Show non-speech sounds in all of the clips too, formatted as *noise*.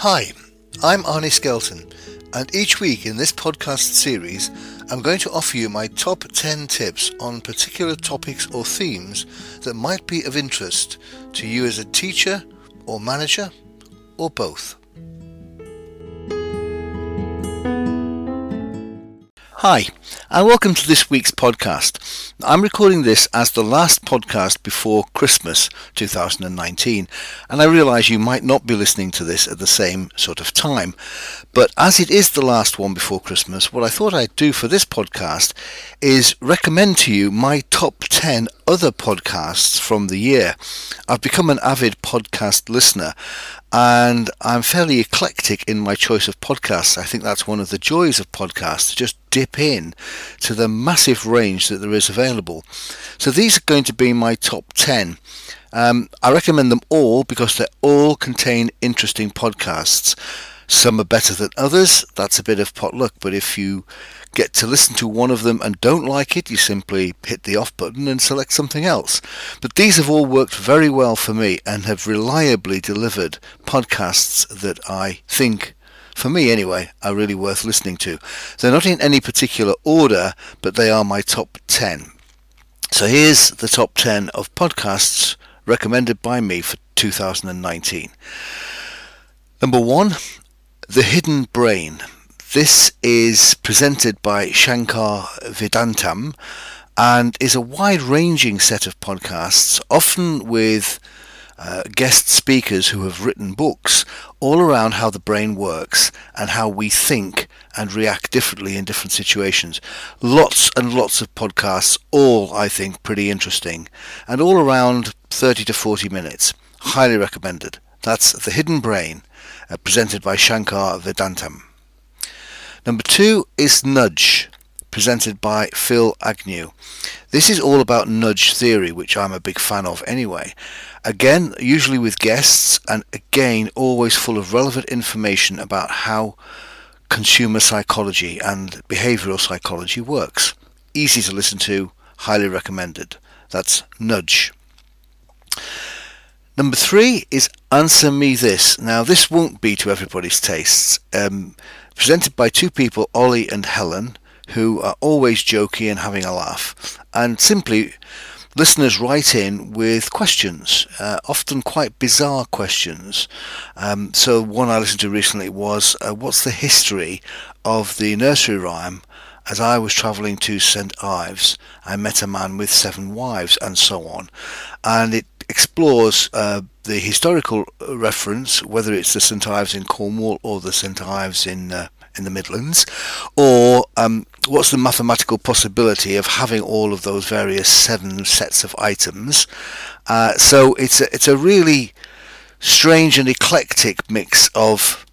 Hi, I'm Arnie Skelton, and each week in this podcast series, I'm going to offer you my top 10 tips on particular topics or themes that might be of interest to you as a teacher or manager or both. Hi, and welcome to this week's podcast. I'm recording this as the last podcast before Christmas 2019, and I realise you might not be listening to this at the same sort of time. But as it is the last one before Christmas, what I thought I'd do for this podcast is recommend to you my top 10 other podcasts from the year. I've become an avid podcast listener and I'm fairly eclectic in my choice of podcasts. I think that's one of the joys of podcasts, to just dip in to the massive range that there is available. So these are going to be my top 10. Um, I recommend them all because they all contain interesting podcasts. Some are better than others. That's a bit of potluck. But if you get to listen to one of them and don't like it, you simply hit the off button and select something else. But these have all worked very well for me and have reliably delivered podcasts that I think for me anyway, are really worth listening to. They're not in any particular order, but they are my top 10. So here's the top 10 of podcasts recommended by me for 2019. Number one, The Hidden Brain. This is presented by Shankar Vedantam and is a wide ranging set of podcasts, often with uh, guest speakers who have written books all around how the brain works and how we think and react differently in different situations. Lots and lots of podcasts, all I think pretty interesting, and all around 30 to 40 minutes. Highly recommended. That's The Hidden Brain, uh, presented by Shankar Vedantam. Number two is Nudge, presented by Phil Agnew. This is all about nudge theory, which I'm a big fan of anyway. Again, usually with guests, and again, always full of relevant information about how consumer psychology and behavioral psychology works. Easy to listen to, highly recommended. That's Nudge. Number three is Answer Me This. Now, this won't be to everybody's tastes. Um, presented by two people, Ollie and Helen, who are always jokey and having a laugh. And simply, listeners write in with questions, uh, often quite bizarre questions. Um, so, one I listened to recently was uh, What's the history of the nursery rhyme? As I was travelling to St Ives, I met a man with seven wives, and so on. And it explores uh, the historical reference, whether it's the St Ives in Cornwall or the St Ives in uh, in the Midlands, or um, what's the mathematical possibility of having all of those various seven sets of items? Uh, so it's a, it's a really strange and eclectic mix of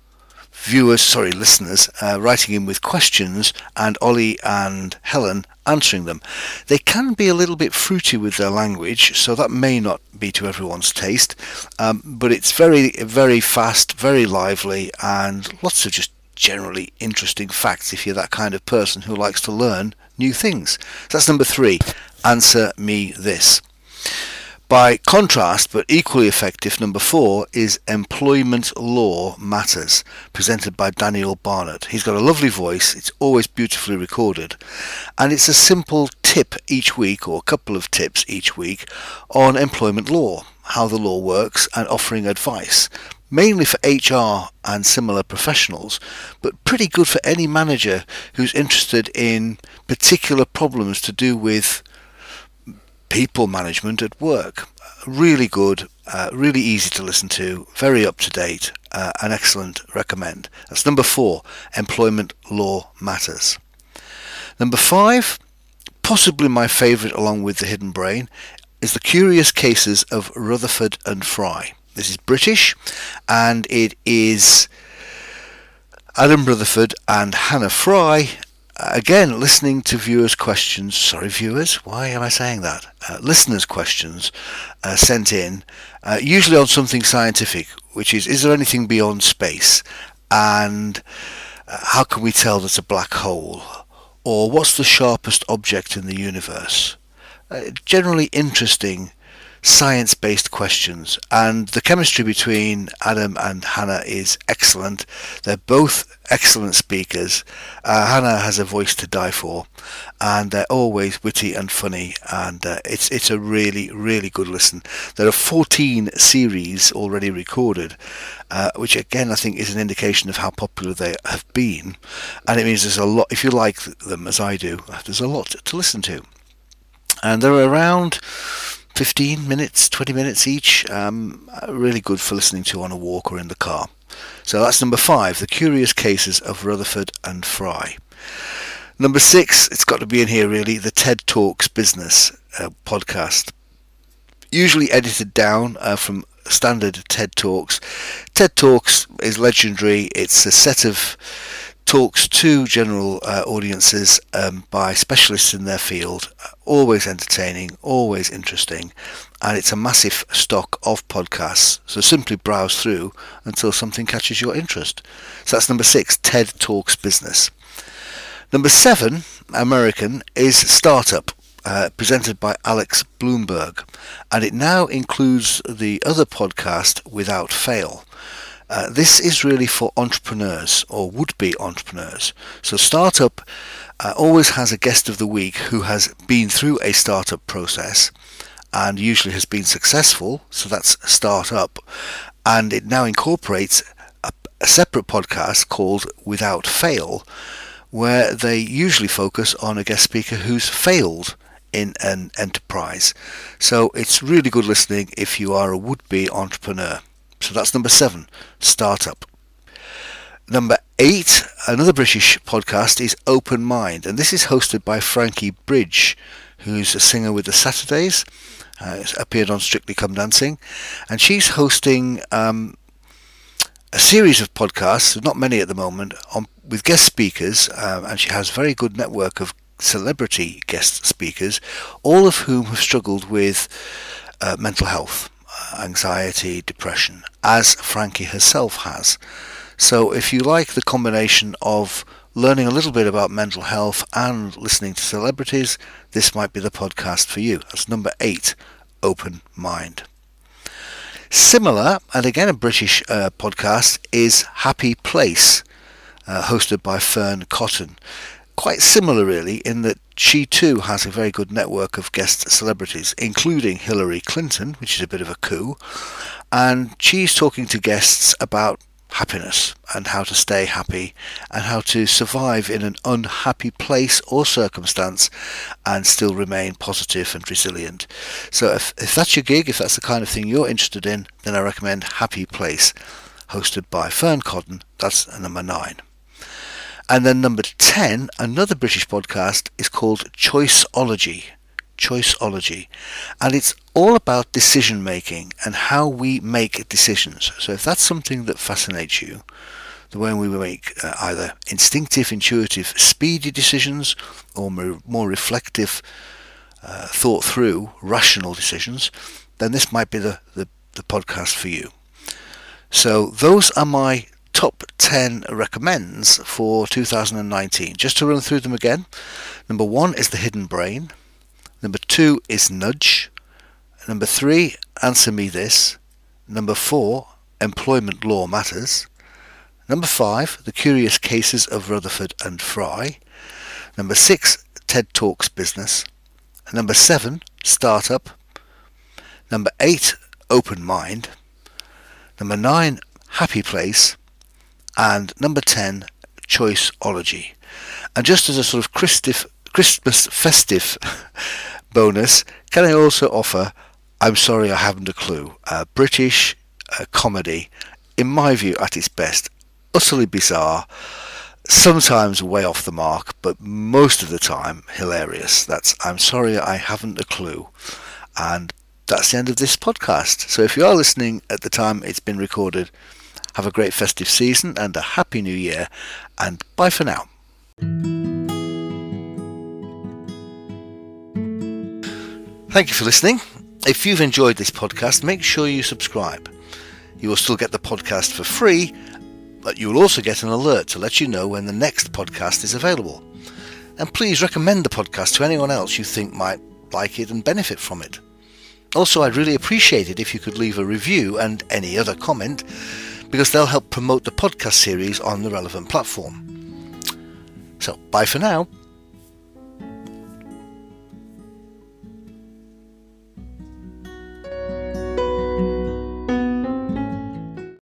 viewers, sorry, listeners, uh, writing in with questions and Ollie and Helen answering them. They can be a little bit fruity with their language, so that may not be to everyone's taste, um, but it's very, very fast, very lively, and lots of just generally interesting facts if you're that kind of person who likes to learn new things. So that's number three. Answer me this. By contrast, but equally effective, number four is Employment Law Matters, presented by Daniel Barnett. He's got a lovely voice, it's always beautifully recorded, and it's a simple tip each week, or a couple of tips each week, on employment law, how the law works, and offering advice. Mainly for HR and similar professionals, but pretty good for any manager who's interested in particular problems to do with people management at work. Really good, uh, really easy to listen to, very up to date, uh, an excellent recommend. That's number four, Employment Law Matters. Number five, possibly my favourite along with The Hidden Brain, is The Curious Cases of Rutherford and Fry. This is British and it is Adam Rutherford and Hannah Fry again, listening to viewers' questions, sorry, viewers, why am I saying that? Uh, listeners' questions uh, sent in, uh, usually on something scientific, which is, is there anything beyond space? And uh, how can we tell that's a black hole? Or what's the sharpest object in the universe? Uh, generally interesting science based questions. And the chemistry between Adam and Hannah is excellent. They're both excellent speakers. Uh, Hannah has a voice to die for, and they're always witty and funny. And uh, it's it's a really really good listen. There are 14 series already recorded, uh, which again I think is an indication of how popular they have been, and it means there's a lot. If you like them as I do, there's a lot to listen to, and they're around 15 minutes, 20 minutes each. Um, really good for listening to on a walk or in the car. So that's number five, The Curious Cases of Rutherford and Fry. Number six, it's got to be in here really, the TED Talks Business uh, podcast. Usually edited down uh, from standard TED Talks. TED Talks is legendary. It's a set of talks to general uh, audiences um, by specialists in their field. Always entertaining, always interesting, and it's a massive stock of podcasts. So simply browse through until something catches your interest. So that's number six, TED Talks Business. Number seven, American, is Startup. Uh, presented by Alex Blumberg, and it now includes the other podcast Without Fail. Uh, this is really for entrepreneurs or would-be entrepreneurs. So Startup uh, always has a guest of the week who has been through a startup process and usually has been successful. So that's Startup, and it now incorporates a, a separate podcast called Without Fail, where they usually focus on a guest speaker who's failed in an enterprise. So it's really good listening if you are a would-be entrepreneur. So that's number seven, Startup. Number eight, another British podcast is Open Mind, and this is hosted by Frankie Bridge, who's a singer with the Saturdays, uh, appeared on Strictly Come Dancing, and she's hosting um, a series of podcasts, not many at the moment, on with guest speakers, um, and she has a very good network of celebrity guest speakers, all of whom have struggled with uh, mental health anxiety, depression, as Frankie herself has. So if you like the combination of learning a little bit about mental health and listening to celebrities, this might be the podcast for you. That's number eight, Open Mind. Similar, and again a British uh, podcast, is Happy Place, uh, hosted by Fearne Cotton quite similar really in that she too has a very good network of guest celebrities, including Hillary Clinton, which is a bit of a coup, and she's talking to guests about happiness and how to stay happy and how to survive in an unhappy place or circumstance and still remain positive and resilient. So if, if that's your gig, if that's the kind of thing you're interested in, then I recommend Happy Place, hosted by Fearne Cotton. That's number nine. And then number 10, another British podcast is called Choiceology. Choiceology. And it's all about decision making and how we make decisions. So if that's something that fascinates you, the way we make uh, either instinctive, intuitive, speedy decisions or more, more reflective, uh, thought through, rational decisions, then this might be the, the, the podcast for you. So those are my top 10 recommends for 2019. Just to run through them again. Number one is The Hidden Brain. Number two is Nudge. Number three, Answer Me This. Number four, Employment Law Matters. Number five, The Curious Cases of Rutherford and Fry. Number six, TED Talks Business. Number seven, Startup. Number eight, Open Mind. Number nine, Happy Place and number 10, Choiceology. And just as a sort of Christif, Christmas festive *laughs* bonus, can I also offer I'm Sorry I Haven't a Clue, a British comedy, in my view at its best, utterly bizarre, sometimes way off the mark, but most of the time hilarious. That's I'm Sorry I Haven't a Clue. And that's the end of this podcast. So if you are listening at the time it's been recorded, have a great festive season and a happy new year, and bye for now. Thank you for listening. If you've enjoyed this podcast, make sure you subscribe. You will still get the podcast for free, but you will also get an alert to let you know when the next podcast is available. And please recommend the podcast to anyone else you think might like it and benefit from it. Also, I'd really appreciate it if you could leave a review and any other comment because they'll help promote the podcast series on the relevant platform. So, bye for now.